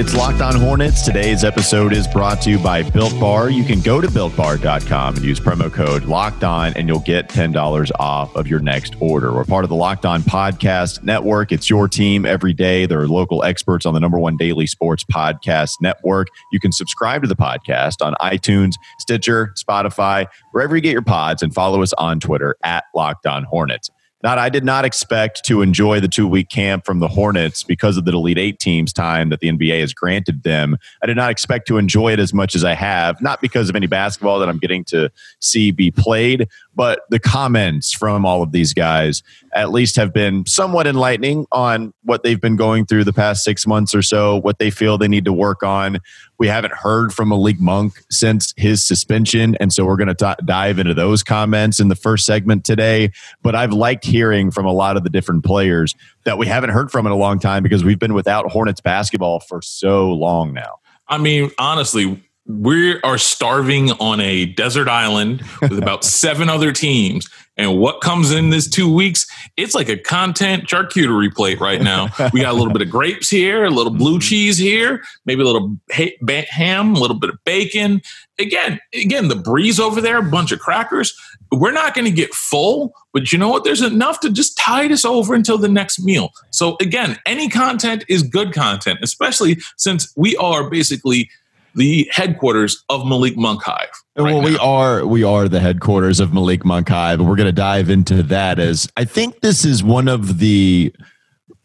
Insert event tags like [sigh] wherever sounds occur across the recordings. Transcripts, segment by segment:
It's Locked On Hornets. Today's episode is brought to you by Built Bar. You can go to builtbar.com and use promo code Locked On, and you'll get $10 off of your next order. We're part of the Locked On Podcast Network. It's your team every day. There are local experts on the number one daily sports podcast network. You can subscribe to the podcast on iTunes, Stitcher, Spotify, wherever you get your pods, and follow us on Twitter at Locked On Hornets. Not, I did not expect to enjoy the two week camp from the Hornets because of the Elite Eight teams time that the NBA has granted them. I did not expect to enjoy it as much as I have, not because of any basketball that I'm getting to see be played, but the comments from all of these guys at least have been somewhat enlightening on what they've been going through the past six months or so, what they feel they need to work on. We haven't heard from Malik Monk since his suspension, and so we're going to dive into those comments in the first segment today. But I've liked hearing from a lot of the different players that we haven't heard from in a long time because we've been without Hornets basketball for so long now. I mean, honestly, we are starving on a desert island with [laughs] about seven other teams. And what comes in this two weeks? It's like a content charcuterie plate right now. We got a little bit of grapes here, a little blue mm-hmm. cheese here, maybe a little ham, a little bit of bacon. Again, again, the breeze over there, a bunch of crackers. We're not going to get full, but you know what? There's enough to just tide us over until the next meal. So again, any content is good content, especially since we are basically the headquarters of Malik Monk Hive. Right well, now. we are we are the headquarters of Malik Monk Hive, we're going to dive into that. As I think this is one of the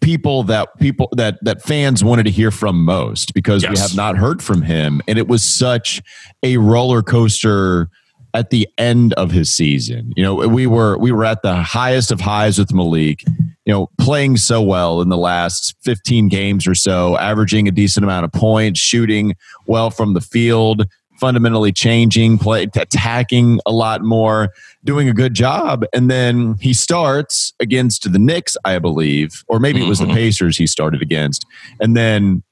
people that people that that fans wanted to hear from most because yes. we have not heard from him, and it was such a roller coaster at the end of his season. You know, we were we were at the highest of highs with Malik you know, playing so well in the last 15 games or so, averaging a decent amount of points, shooting well from the field, fundamentally changing, play, attacking a lot more, doing a good job. And then he starts against the Knicks, I believe, or maybe it was the mm-hmm. Pacers he started against. And then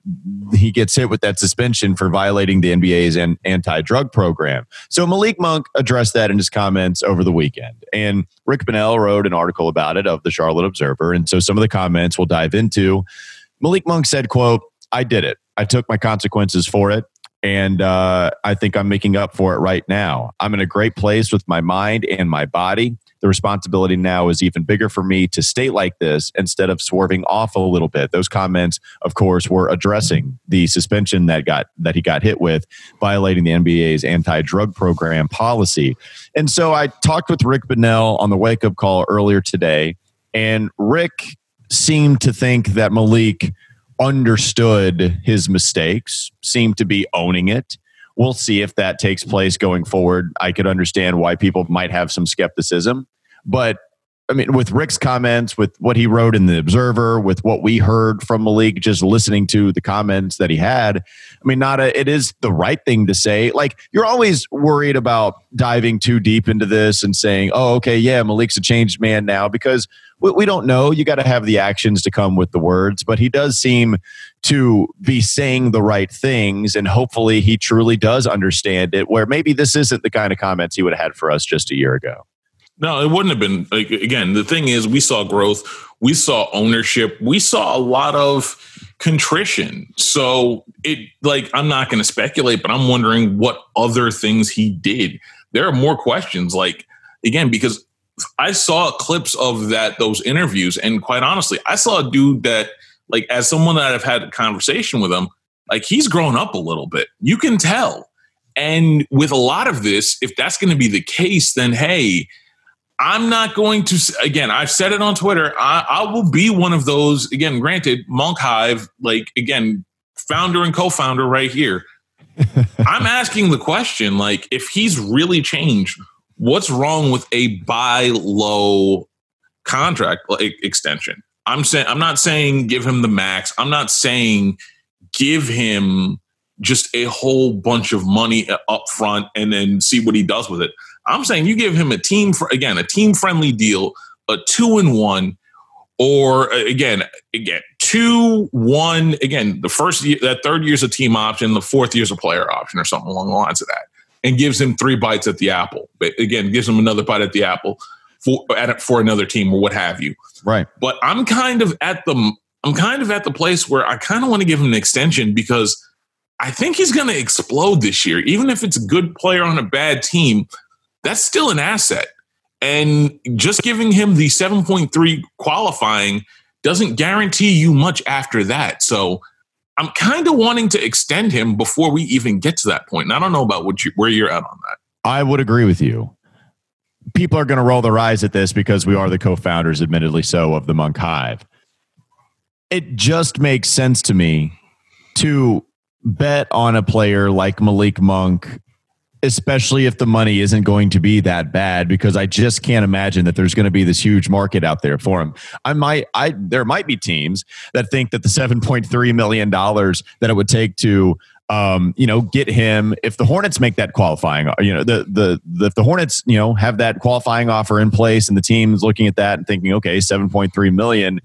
he gets hit with that suspension for violating the NBA's anti drug program. So Malik Monk addressed that in his comments over the weekend. And Rick Bonnell wrote an article about it of the Charlotte Observer. And so some of the comments we'll dive into. Malik Monk said, quote, I did it. I took my consequences for it and uh, I think I'm making up for it right now. I'm in a great place with my mind and my body. The responsibility now is even bigger for me to state like this instead of swerving off a little bit. Those comments, of course, were addressing the suspension that got that he got hit with, violating the NBA's anti-drug program policy. And so I talked with Rick Bonnell on the wake up call earlier today, and Rick seemed to think that Malik understood his mistakes, seemed to be owning it. We'll see if that takes place going forward. I could understand why people might have some skepticism, but I mean, with Rick's comments, with what he wrote in the Observer, with what we heard from Malik, just listening to the comments that he had, I mean, not a, it is the right thing to say. Like, you're always worried about diving too deep into this and saying, oh, okay, yeah, Malik's a changed man now, because we, we don't know. You got to have the actions to come with the words, but he does seem to be saying the right things, and hopefully he truly does understand it, where maybe this isn't the kind of comments he would have had for us just a year ago. No, it wouldn't have been. Like, again, the thing is, we saw growth, we saw ownership, we saw a lot of contrition. So it, like, I'm not going to speculate, but I'm wondering what other things he did. There are more questions, like, again, because I saw clips of that those interviews, and quite honestly, I saw a dude that, like, as someone that I've had a conversation with him, like he's grown up a little bit. You can tell. And with a lot of this, if that's going to be the case, then hey, I'm not going to, again, I've said it on Twitter. I, I will be one of those, again, granted, Monk Hive, like, again, founder and co founder right here. [laughs] I'm asking the question, like, if he's really changed, what's wrong with a buy low contract like, extension? I'm saying, I'm not saying give him the max. I'm not saying give him just a whole bunch of money up front and then see what he does with it. I'm saying you give him a team for again a team friendly deal, a two and one, or uh, again again two, one. Again, the first year, that third year's a team option, the fourth year's a player option, or something along the lines of that, and gives him three bites at the apple. But again, gives him another bite at the apple for at for another team or what have you. Right. But I'm kind of at the I'm kind of at the place where I kind of want to give him an extension because I think he's going to explode this year. Even if it's a good player on a bad team, that's still an asset. And just giving him the 7.3 qualifying doesn't guarantee you much after that. So I'm kind of wanting to extend him before we even get to that point. And I don't know about what you, where you're at on that. I would agree with you. People are going to roll their eyes at this because we are the co-founders, admittedly so, of the Monk Hive. It just makes sense to me to bet on a player like Malik Monk especially if the money isn't going to be that bad because I just can't imagine that there's going to be this huge market out there for him. I might I there might be teams that think that the 7.3 million dollars that it would take to um, you know, get him if the Hornets make that qualifying, you know, the, the the if the Hornets, you know, have that qualifying offer in place and the team's looking at that and thinking, okay, 7.3 million,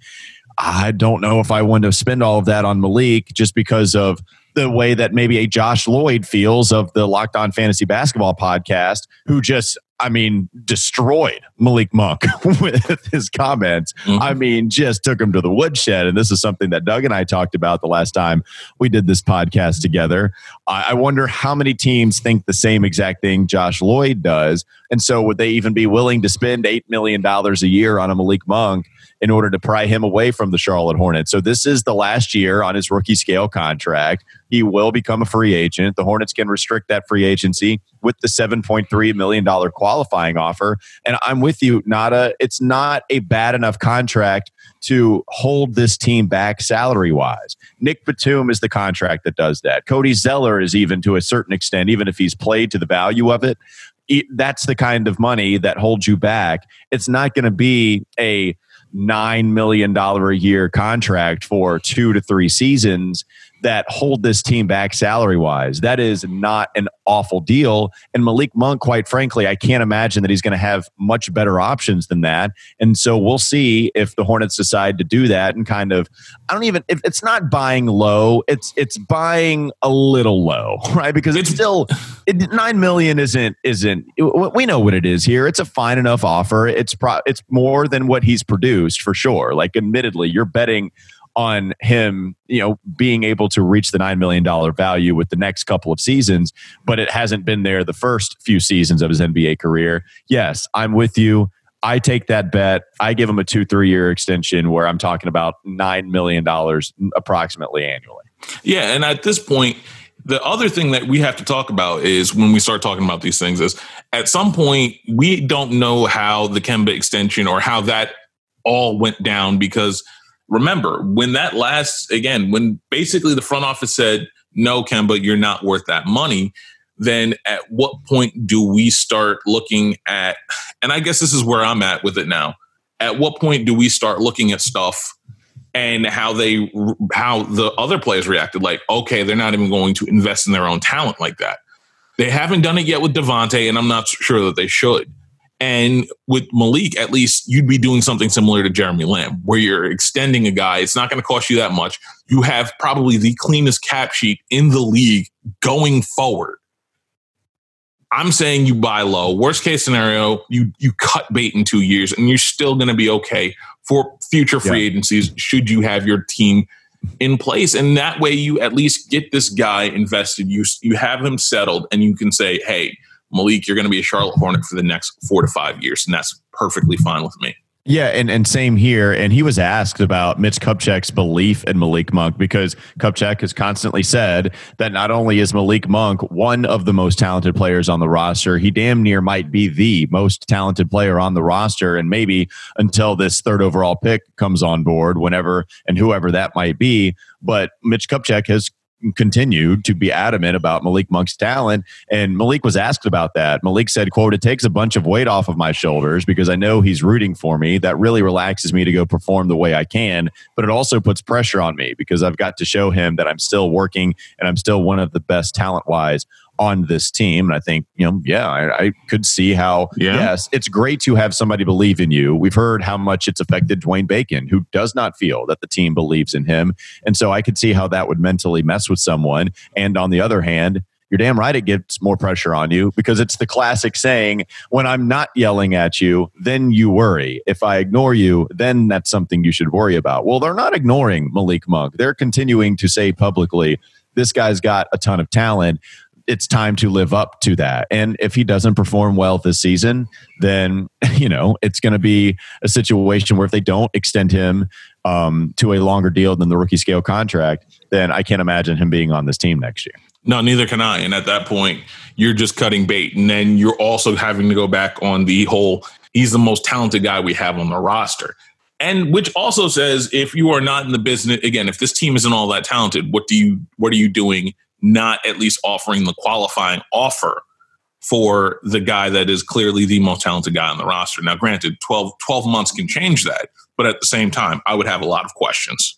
I don't know if I want to spend all of that on Malik just because of the way that maybe a Josh Lloyd feels of the Locked On Fantasy Basketball podcast, who just, I mean, destroyed Malik Monk [laughs] with his comments. Mm-hmm. I mean, just took him to the woodshed. And this is something that Doug and I talked about the last time we did this podcast together. I wonder how many teams think the same exact thing Josh Lloyd does. And so would they even be willing to spend $8 million a year on a Malik Monk? in order to pry him away from the Charlotte Hornets. So this is the last year on his rookie scale contract. He will become a free agent. The Hornets can restrict that free agency with the $7.3 million qualifying offer. And I'm with you, Nada. It's not a bad enough contract to hold this team back salary wise. Nick Batum is the contract that does that. Cody Zeller is even to a certain extent, even if he's played to the value of it. That's the kind of money that holds you back. It's not going to be a nine million dollar a year contract for two to three seasons that hold this team back salary wise. That is not an awful deal. And Malik Monk, quite frankly, I can't imagine that he's going to have much better options than that. And so we'll see if the Hornets decide to do that and kind of I don't even if it's not buying low, it's it's buying a little low, [laughs] right? Because it's still it, 9 million isn't isn't we know what it is here. It's a fine enough offer. It's pro, it's more than what he's produced for sure. Like admittedly, you're betting on him, you know, being able to reach the $9 million value with the next couple of seasons, but it hasn't been there the first few seasons of his NBA career. Yes, I'm with you. I take that bet. I give him a two, three year extension where I'm talking about $9 million approximately annually. Yeah. And at this point, the other thing that we have to talk about is when we start talking about these things is at some point we don't know how the Kemba extension or how that all went down because – remember when that last again when basically the front office said no kemba you're not worth that money then at what point do we start looking at and i guess this is where i'm at with it now at what point do we start looking at stuff and how they how the other players reacted like okay they're not even going to invest in their own talent like that they haven't done it yet with Devonte, and I'm not sure that they should. And with Malik, at least you'd be doing something similar to Jeremy Lamb, where you're extending a guy. It's not going to cost you that much. You have probably the cleanest cap sheet in the league going forward. I'm saying you buy low. Worst case scenario, you you cut bait in two years, and you're still going to be okay for future free yeah. agencies. Should you have your team in place, and that way you at least get this guy invested. You you have him settled, and you can say, hey Malik, you're going to be a Charlotte Hornet for the next four to five years, and that's perfectly fine with me. Yeah, and, and same here. And he was asked about Mitch Kupchak's belief in Malik Monk because Kupchak has constantly said that not only is Malik Monk one of the most talented players on the roster, he damn near might be the most talented player on the roster. And maybe until this third overall pick comes on board, whenever and whoever that might be. But Mitch Kupchak has continued to be adamant about Malik Monk's talent. And Malik was asked about that. Malik said, quote, it takes a bunch of weight off of my shoulders because I know he's rooting for me. That really relaxes me to go perform the way I can. But it also puts pressure on me because I've got to show him that I'm still working and I'm still one of the best talent wise on this team. And I think, you know, yeah, I, I could see how, Yeah. yes, it's great to have somebody believe in you. We've heard how much it's affected Dwayne Bacon, who does not feel that the team believes in him. And so I could see how that would mentally mess with someone. And on the other hand, you're damn right it gets more pressure on you because it's the classic saying when I'm not yelling at you, then you worry. If I ignore you, then that's something you should worry about. Well, they're not ignoring Malik Monk. They're continuing to say publicly, this guy's got a ton of talent. It's time to live up to that. And if he doesn't perform well this season, then, [laughs] you know, it's going to be a situation where if they don't extend him um, to a longer deal than the rookie scale contract, then I can't imagine him being on this team next year. No, neither can I. And at that point, you're just cutting bait. And then you're also having to go back on the whole he's the most talented guy we have on the roster. And which also says if you are not in the business again, if this team isn't all that talented, what do you what are you doing not at least offering the qualifying offer for the guy that is clearly the most talented guy on the roster? Now, granted, 12, 12 months can change that, but at the same time, I would have a lot of questions.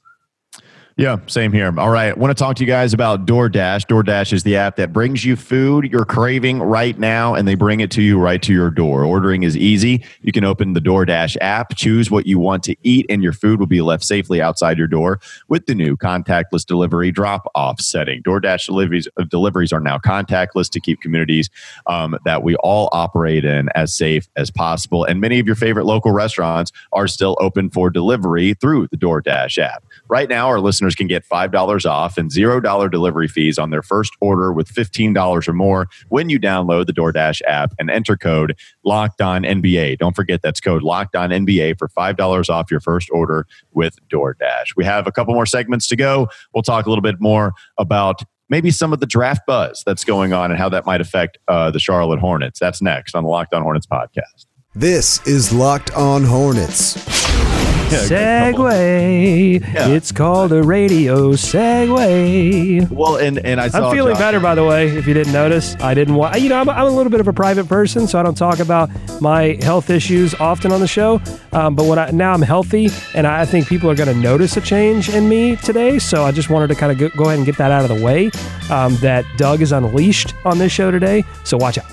Yeah, same here. All right. I want to talk to you guys about DoorDash. DoorDash is the app that brings you food you're craving right now, and they bring it to you right to your door. Ordering is easy. You can open the DoorDash app, choose what you want to eat, and your food will be left safely outside your door with the new contactless delivery drop off setting. DoorDash deliveries, uh, deliveries are now contactless to keep communities um, that we all operate in as safe as possible. And many of your favorite local restaurants are still open for delivery through the DoorDash app. Right now, our listeners can get $5 off and $0 delivery fees on their first order with $15 or more when you download the DoorDash app and enter code Locked On NBA. Don't forget that's code Locked On NBA for $5 off your first order with DoorDash. We have a couple more segments to go. We'll talk a little bit more about maybe some of the draft buzz that's going on and how that might affect uh, the Charlotte Hornets. That's next on the Locked On Hornets podcast. This is Locked On Hornets. Yeah, couple- segue. Yeah. It's called a radio segue. Well, and and I saw I'm feeling Josh- better, by the way. If you didn't notice, I didn't want. You know, I'm, I'm a little bit of a private person, so I don't talk about my health issues often on the show. Um, but when I now I'm healthy, and I think people are going to notice a change in me today. So I just wanted to kind of go, go ahead and get that out of the way. Um, that Doug is unleashed on this show today, so watch out.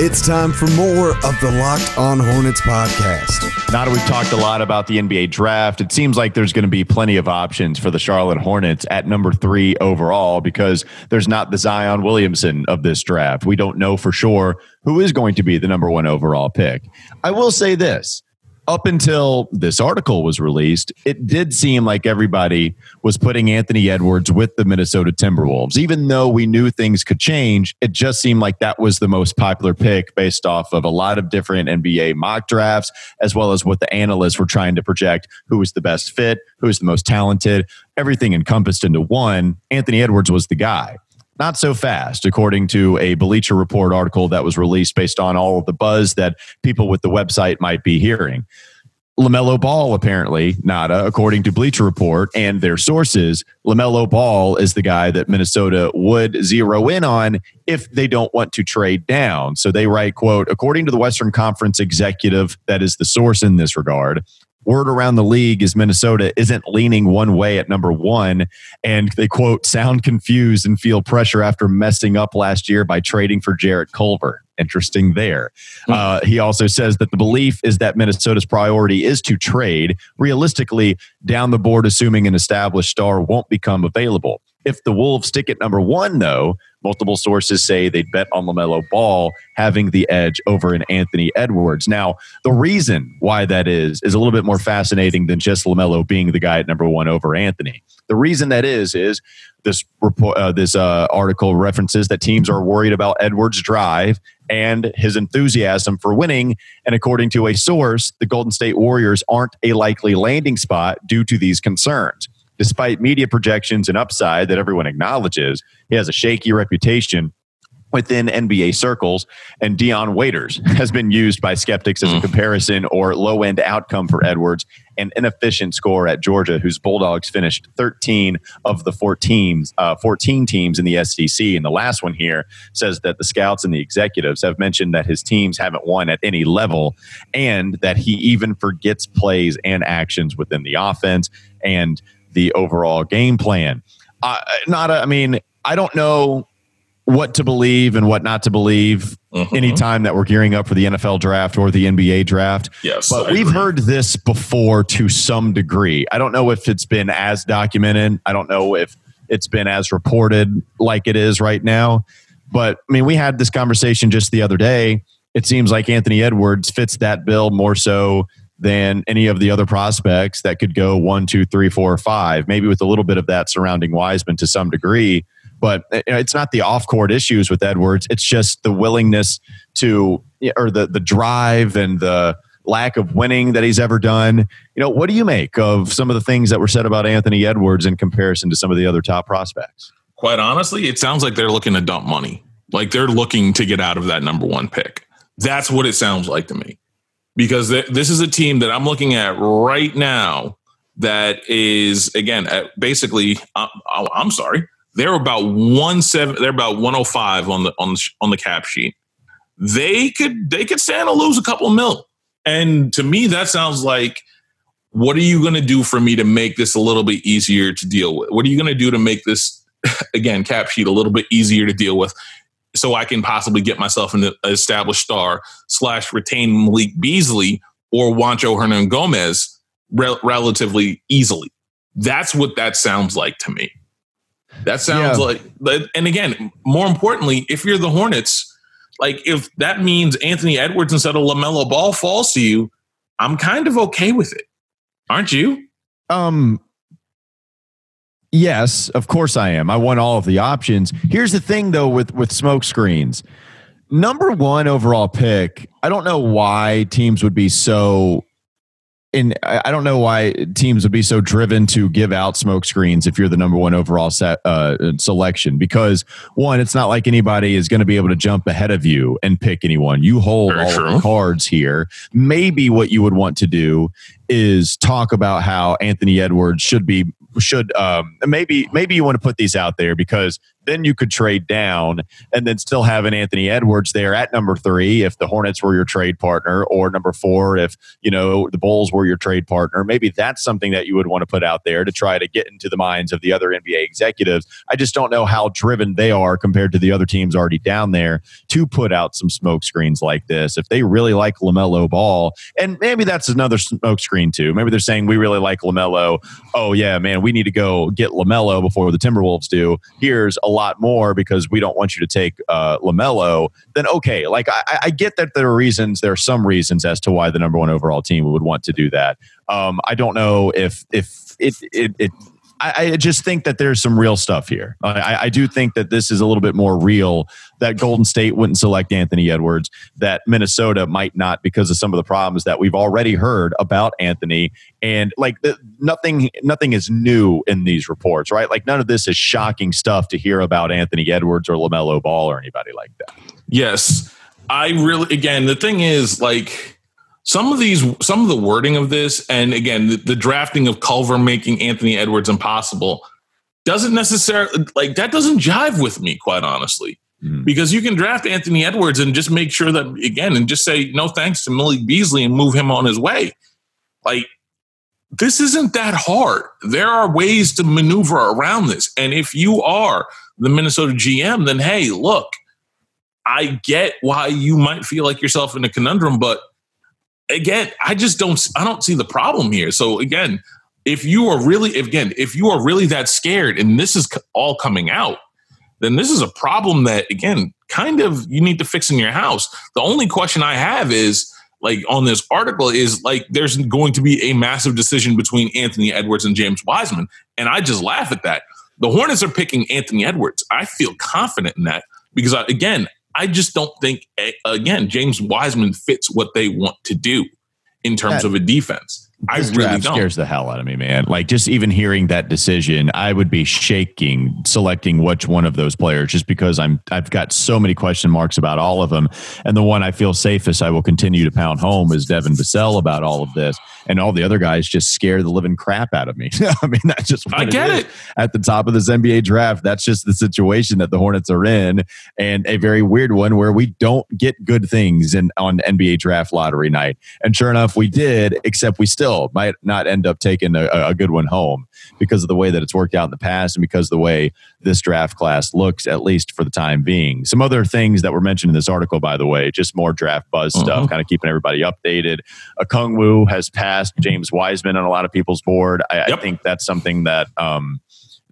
It's time for more of the Locked On Hornets podcast. Now that we've talked a lot about the NBA draft, it seems like there's going to be plenty of options for the Charlotte Hornets at number three overall because there's not the Zion Williamson of this draft. We don't know for sure who is going to be the number one overall pick. I will say this. Up until this article was released, it did seem like everybody was putting Anthony Edwards with the Minnesota Timberwolves. Even though we knew things could change, it just seemed like that was the most popular pick based off of a lot of different NBA mock drafts, as well as what the analysts were trying to project who was the best fit, who was the most talented, everything encompassed into one. Anthony Edwards was the guy. Not so fast, according to a Bleacher Report article that was released based on all of the buzz that people with the website might be hearing. LaMelo Ball, apparently, nada, according to Bleacher Report and their sources, LaMelo Ball is the guy that Minnesota would zero in on if they don't want to trade down. So they write, quote, according to the Western Conference executive, that is the source in this regard, word around the league is Minnesota isn't leaning one way at number one. And they quote, sound confused and feel pressure after messing up last year by trading for Jarrett Culver. Interesting there. Uh, he also says that the belief is that Minnesota's priority is to trade. Realistically, down the board, assuming an established star won't become available. If the Wolves stick at number one, though, multiple sources say they'd bet on LaMelo Ball having the edge over an Anthony Edwards. Now, the reason why that is is a little bit more fascinating than just LaMelo being the guy at number one over Anthony. The reason that is is this report, uh, this uh, article references that teams are worried about Edwards' drive and his enthusiasm for winning. And according to a source, the Golden State Warriors aren't a likely landing spot due to these concerns. Despite media projections and upside that everyone acknowledges, he has a shaky reputation within NBA circles, and Dion Waiters [laughs] has been used by skeptics as a comparison or low end outcome for Edwards, an inefficient score at Georgia, whose Bulldogs finished 13 of the 14, uh, 14 teams in the SEC. And the last one here says that the scouts and the executives have mentioned that his teams haven't won at any level and that he even forgets plays and actions within the offense and the overall game plan. Uh, not, a, I mean, I don't know what to believe and what not to believe Mhm. anytime that we're gearing up for the NFL draft or the NBA draft. Yes, But I we've agree. heard this before to some degree. I don't know if it's been as documented. I don't know if it's been as reported like it is right now. But I mean, we had this conversation just the other day. It seems like Anthony Edwards fits that bill more so than any of the other prospects that could go one, two, three, four, five, maybe with a little bit of that surrounding Wiseman to some degree. But uh, it's not the off court issues with Edwards. It's just the willingness to, or the, the drive and the lack of winning that he's ever done. You know, what do you make of some of the things that were said about Anthony Edwards in comparison to some of the other top prospects? quite honestly, it sounds like they're looking to dump money. Like they're looking to get out of that number one pick. That's what it sounds like to me. Because th- this is a team that I'm looking at right now that is, again, basically, uh, I'm sorry, they're about one seven. They're about 105 on the on the, on the cap sheet. They could they could stand to lose a couple mil. And to me, that sounds like what are you going to do for me to make this a little bit easier to deal with? What are you going to do to make this [laughs] again cap sheet a little bit easier to deal with so I can possibly get myself an established star slash retain Malik Beasley or Juancho Hernangomez rel- relatively easily. That's what that sounds like to me. That sounds Yeah. like, and again, more importantly, if you're the Hornets, like if that means Anthony Edwards instead of LaMelo Ball falls to you, I'm kind of okay with it. Aren't you? Um, yes, of course I am. I want all of the options. Here's the thing, though, with with smoke screens. Number one overall pick. I don't know why teams would be so. In I I don't know why teams would be so driven to give out smoke screens if you're the number one overall set, uh, selection because one, it's not like anybody is going to be able to jump ahead of you and pick anyone. You hold Very all true. the cards here. Maybe what you would want to do is talk about how Anthony Edwards should be should um maybe maybe you want to put these out there because then you could trade down and then still have an Anthony Edwards there at number 3 if the Hornets were your trade partner or number 4 if you know the Bulls were your trade partner. Maybe that's something that you would want to put out there to try to get into the minds of the other NBA executives. I just don't know how driven they are compared to the other teams already down there to put out some smoke screens like this. If they really like LaMelo Ball and maybe that's another smoke screen too. Maybe they're saying we really like LaMelo. Oh yeah, man, we need to go get Lamelo before the Timberwolves do. Here's a lot more because we don't want you to take uh, Lamelo. Then okay, like I, I get that there are reasons. There are some reasons as to why the number one overall team would want to do that. Um, I don't know if if it it. it I, I just think that there's some real stuff here. I, I do think that this is a little bit more real. That Golden State wouldn't select Anthony Edwards. That Minnesota might not because of some of the problems that we've already heard about Anthony and like the, nothing nothing is new in these reports right like none of this is shocking stuff to hear about anthony edwards or lamelo ball or anybody like that Yes. I really again the thing is like some of these some of the wording of this and again the, the drafting of Culver making Anthony Edwards impossible doesn't necessarily like that doesn't jive with me quite honestly. Mhm. Because you can draft Anthony Edwards and just make sure that again and just say no thanks to Malik Beasley and move him on his way. Like this isn't that hard. There are ways to maneuver around this. And if you are the Minnesota GM, then hey, look, I get why you might feel like yourself in a conundrum, but again, I just don't I don't see the problem here. So again, if you are really again, if you are really that scared and this is all coming out, then this is a problem that again, kind of you need to fix in your house. The only question I have is like on this article is like there's going to be a massive decision between Anthony Edwards and James Wiseman, and I just laugh at that. The Hornets are picking Anthony Edwards. I feel confident in that because I, again, I just don't think again James Wiseman fits what they want to do in terms That- of a defense. I really don't. scares the hell out of me, man. Like just even hearing that decision, I would be shaking selecting which one of those players, just because I'm I've got so many question marks about all of them. And the one I feel safest, I will continue to pound home, is Devin Vassell about all of this, and all the other guys just scare the living crap out of me. [laughs] I mean, that's just what I get is it. at the top of this NBA draft. That's just the situation that the Hornets are in, and a very weird one where we don't get good things in on NBA draft lottery night. And sure enough, we did, except we still might not end up taking a, a good one home because of the way that it's worked out in the past and because of the way this draft class looks, at least for the time being. Some other things that were mentioned in this article, by the way, just more draft buzz mm-hmm. stuff, kind of keeping everybody updated. Okongwu has passed James Wiseman on a lot of people's board. I, yep. I think that's something that. Um,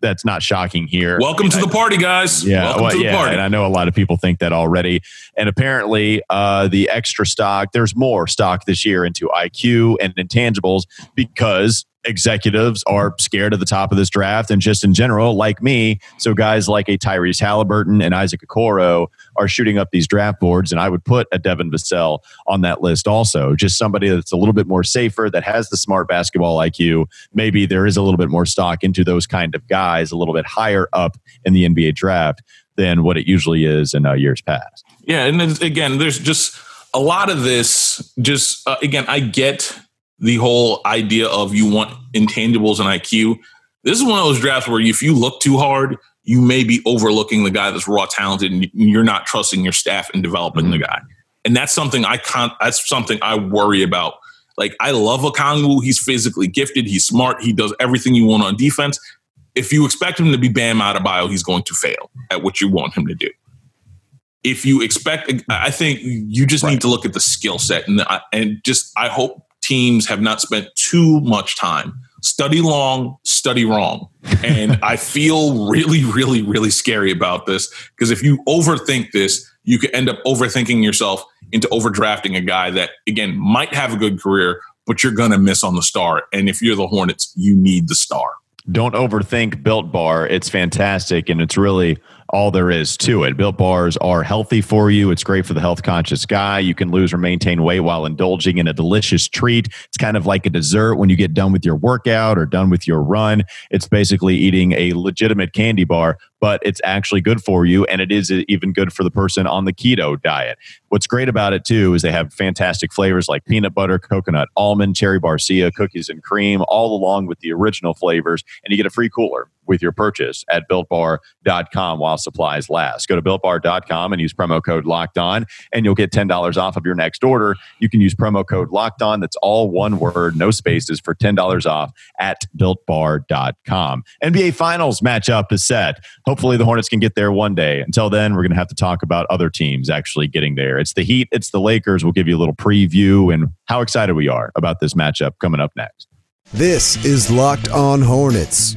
that's not shocking here. Welcome I mean, to the party, guys. Yeah, Welcome well, yeah, party. And I know a lot of people think that already. And apparently, uh, the extra stock, there's more stock this year into IQ and intangibles because executives are scared of the top of this draft and just in general, like me. So guys like a Tyrese Halliburton and Isaac Okoro are shooting up these draft boards, and I would put a Devin Vassell on that list also. Just somebody that's a little bit more safer, that has the smart basketball IQ. Maybe there is a little bit more stock into those kind of guys, a little bit higher up in the NBA draft than what it usually is in uh, years past. Yeah, and again, there's just a lot of this. Just uh, again, I get the whole idea of you want intangibles and IQ. This is one of those drafts where if you look too hard, you may be overlooking the guy that's raw talented and you're not trusting your staff in developing mm-hmm. the guy. And that's something I can't, that's something I worry about. Like, I love Okongwu. He's physically gifted. He's smart. He does everything you want on defense. If you expect him to be Bam Adebayo, he's going to fail at what you want him to do. If you expect, I think you just right. need to look at the skill set and, and just, I hope teams have not spent too much time. Study long, study wrong. And I feel really, really, really scary about this because if you overthink this, you could end up overthinking yourself into overdrafting a guy that, again, might have a good career, but you're going to miss on the star. And if you're the Hornets, you need the star. Don't overthink Built Bar. It's fantastic and it's really all there is to it. Built bars are healthy for you. It's great for the health conscious guy. You can lose or maintain weight while indulging in a delicious treat. It's kind of like a dessert when you get done with your workout or done with your run. It's basically eating a legitimate candy bar, but it's actually good for you. And it is even good for the person on the keto diet. What's great about it too is they have fantastic flavors like peanut butter, coconut, almond, cherry barcia, cookies and cream, all along with the original flavors. And you get a free cooler with your purchase at builtbar.com while supplies last. Go to builtbar.com and use promo code locked on, and you'll get $10 off of your next order. You can use promo code locked on. That's all one word, no spaces, for $10 off at builtbar.com. NBA Finals matchup is set. Hopefully, the Hornets can get there one day. Until then, we're going to have to talk about other teams actually getting there. It's the Heat, it's the Lakers. We'll give you a little preview and how excited we are about this matchup coming up next. This is Locked On Hornets.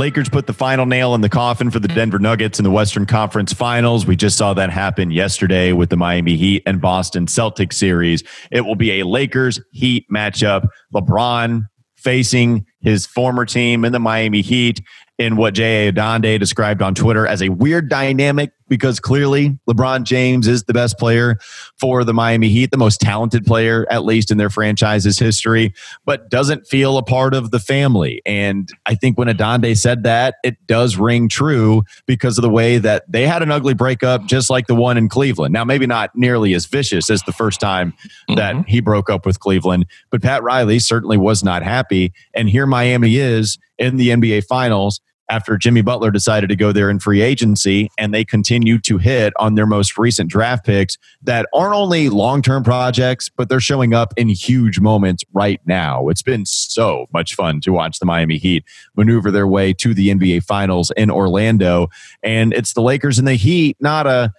Lakers put the final nail in the coffin for the mm. Denver Nuggets in the Western Conference Finals. We just saw that happen yesterday with the Miami Heat and Boston Celtics series. It will be a Lakers Heat matchup. LeBron facing his former team in the Miami Heat in what J.A. Adande described on Twitter as a weird dynamic because clearly LeBron James is the best player for the Miami Heat, the most talented player, at least in their franchise's history, but doesn't feel a part of the family. And I think when Adande said that, it does ring true because of the way that they had an ugly breakup, just like the one in Cleveland. Now, maybe not nearly as vicious as the first time that mm-hmm. he broke up with Cleveland, but Pat Riley certainly was not happy. And here Miami is in the NBA Finals after Jimmy Butler decided to go there in free agency, and they continue to hit on their most recent draft picks that aren't only long term projects, but they're showing up in huge moments right now. It's been so much fun to watch the Miami Heat maneuver their way to the NBA Finals in Orlando. And it's the Lakers and the Heat, not a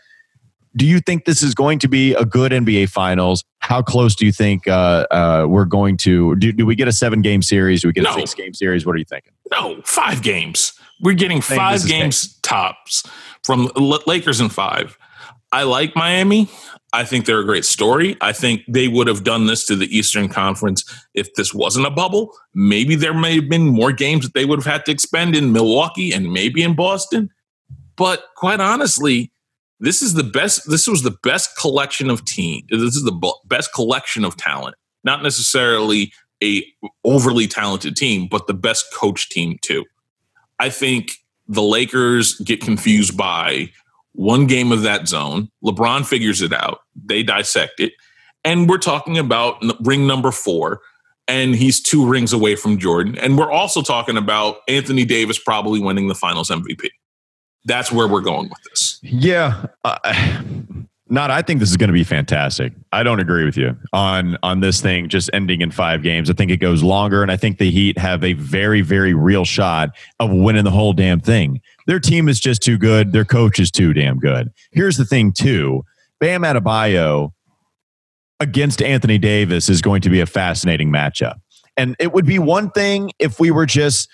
do you think this is going to be a good NBA Finals? How close do you think uh, uh, we're going to? Do, do we get a seven game series? Do we get no. a six game series? What are you thinking? No, five games. We're getting five games tops from Lakers in five. I like Miami. I think they're a great story. I think they would have done this to the Eastern Conference if this wasn't a bubble. Maybe there may have been more games that they would have had to expend in Milwaukee and maybe in Boston. But quite honestly, this is the best. This was the best collection of team. This is the best collection of talent, not necessarily a overly talented team, but the best coach team too. I think the Lakers get confused by one game of that zone. LeBron figures it out. They dissect it. And we're talking about ring number four, and he's two rings away from Jordan. And we're also talking about Anthony Davis probably winning the finals MVP. That's where we're going with this. Yeah. Uh, not I think this is going to be fantastic. I don't agree with you on on this thing just ending in 5 games. I think it goes longer and I think the Heat have a very very real shot of winning the whole damn thing. Their team is just too good, their coach is too damn good. Here's the thing too. Bam Adebayo against Anthony Davis is going to be a fascinating matchup. And it would be one thing if we were just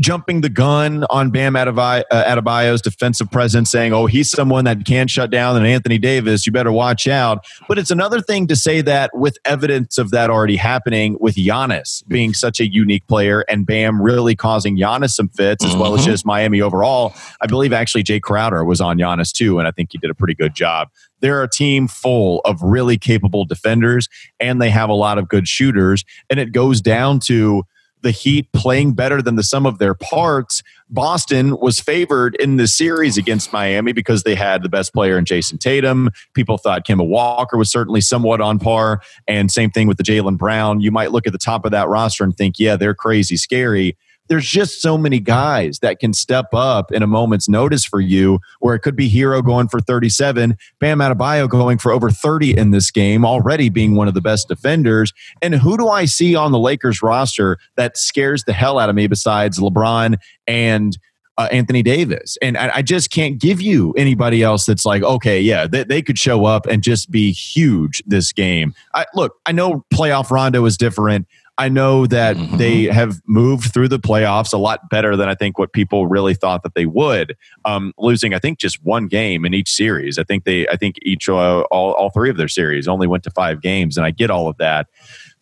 jumping the gun on Bam Adebayo, uh, Adebayo's defensive presence, saying, "Oh, he's someone that can shut down an Anthony Davis. You better watch out." But it's another thing to say that with evidence of that already happening, with Giannis being such a unique player and Bam really causing Giannis some fits, as mm-hmm. well as mm-hmm. just Miami overall. I believe actually Jae Crowder was on Giannis too, and I think he did a pretty good job. They're a team full of really capable defenders, and they have a lot of good shooters, and it goes down to the Heat playing better than the sum of their parts. Boston was favored in the series against Miami because they had the best player in Jayson Tatum. People thought Kemba Walker was certainly somewhat on par. And same thing with the Jaylen Brown. You might look at the top of that roster and think, yeah, they're crazy scary there's just so many guys that can step up in a moment's notice for you, where it could be Herro going for 37, Bam Adebayo going for over 30 in this game, already being one of the best defenders. And who do I see on the Lakers roster that scares the hell out of me besides LeBron and uh, Anthony Davis. And I, I, just can't give you anybody else that's like, okay, yeah, they, they could show up and just be huge this game. I, look, I know playoff Rondo is different. I know that mm-hmm. they have moved through the playoffs a lot better than I think what people really thought that they would. Um, losing, I think, just one game in each series. I think they, I think each uh, all all three of their series only went to five games, and I get all of that,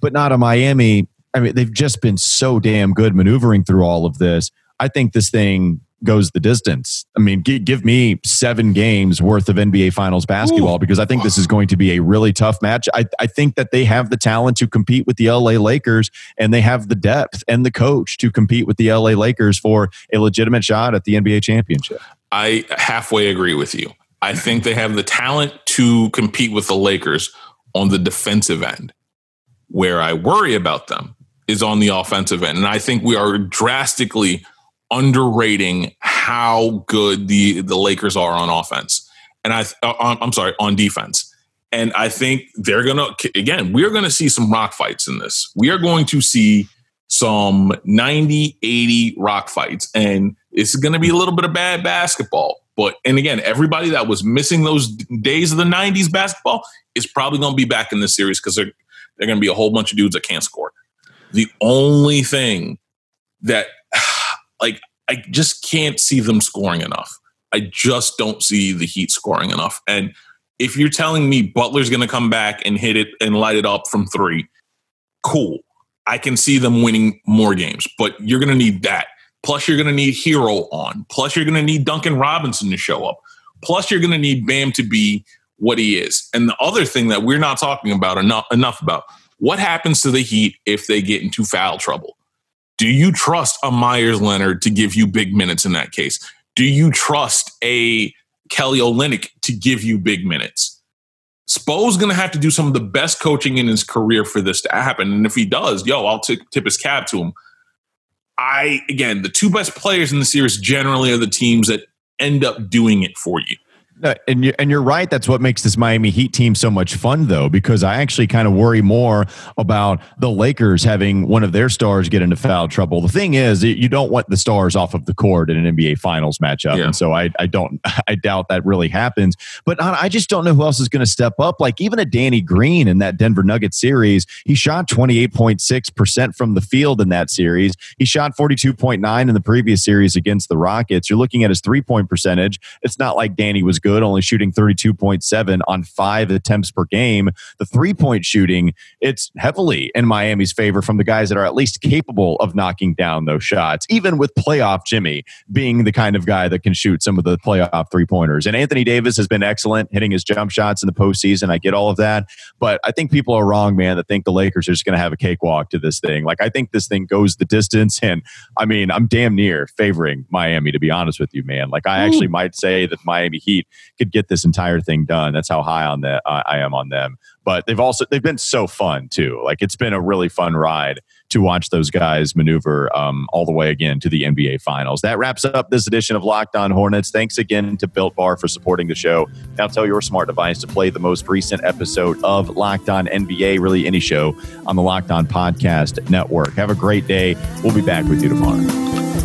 but not a Miami. I mean, they've just been so damn good maneuvering through all of this. I think this thing goes the distance. I mean, g- give me seven games worth of NBA Finals basketball Ooh. because I think this is going to be a really tough match. I, I think that they have the talent to compete with the LA Lakers and they have the depth and the coach to compete with the LA Lakers for a legitimate shot at the NBA championship. I halfway agree with you. I think they have the talent to compete with the Lakers on the defensive end. Where I worry about them is on the offensive end. And I think we are drastically – underrating how good the the Lakers are on offense, and I uh, I'm sorry on defense. And I think they're gonna again. We're gonna see some rock fights in this. We are going to see some 90 80 rock fights and it's going to be a little bit of bad basketball but and again everybody that was missing those days of the 90s basketball is probably going to be back in this series because they're, they're going to be a whole bunch of dudes that can't score the only thing that like I just can't see them scoring enough. I just don't see the Heat scoring enough. And if you're telling me Butler's going to come back and hit it and light it up from three, cool. I can see them winning more games, but you're going to need that. Plus, you're going to need Herro on. Plus, you're going to need Duncan Robinson to show up. Plus, you're going to need Bam to be what he is. And the other thing that we're not talking about enough, enough about what happens to the Heat if they get into foul trouble? Do you trust a Meyers Leonard to give you big minutes in that case? Do you trust a Kelly Olynyk to give you big minutes? Spo's going to have to do some of the best coaching in his career for this to happen. And if he does, yo, I'll t- tip his cap to him. I, again, the two best players in the series generally are the teams that end up doing it for you. And you're, and you're right. That's what makes this Miami Heat team so much fun, though, because I actually kind of worry more about the Lakers having one of their stars get into foul trouble. The thing is, you don't want the stars off of the court in an NBA Finals matchup, yeah. and so I, I don't, [laughs] I doubt that really happens. But I just don't know who else is going to step up. Like even a Danny Green in that Denver Nuggets series, he shot 28.6 percent from the field in that series. He shot 42.9 in the previous series against the Rockets. You're looking at his three point percentage. It's not like Danny was good good, only shooting 32.7 on five attempts per game. The three point shooting, it's heavily in Miami's favor from the guys that are at least capable of knocking down those shots, even with playoff Jimmy being the kind of guy that can shoot some of the playoff three pointers. And Anthony Davis has been excellent hitting his jump shots in the postseason. I get all of that. But I think people are wrong, man, that think the Lakers are just going to have a cakewalk to this thing. Like, I think this thing goes the distance. [laughs] And I mean, I'm damn near favoring Miami, to be honest with you, man. Like, I actually might say that Miami Heat could get this entire thing done. That's how high on that uh, I am on them. But they've also they've been so fun too. Like it's been a really fun ride to watch those guys maneuver um, all the way again to the NBA Finals. That wraps up this edition of Locked On Hornets. Thanks again to Built Bar for supporting the show. Now tell your smart device to play the most recent episode of Locked On NBA, really any show on the Locked On Podcast Network. Have a great day. We'll be back with you tomorrow.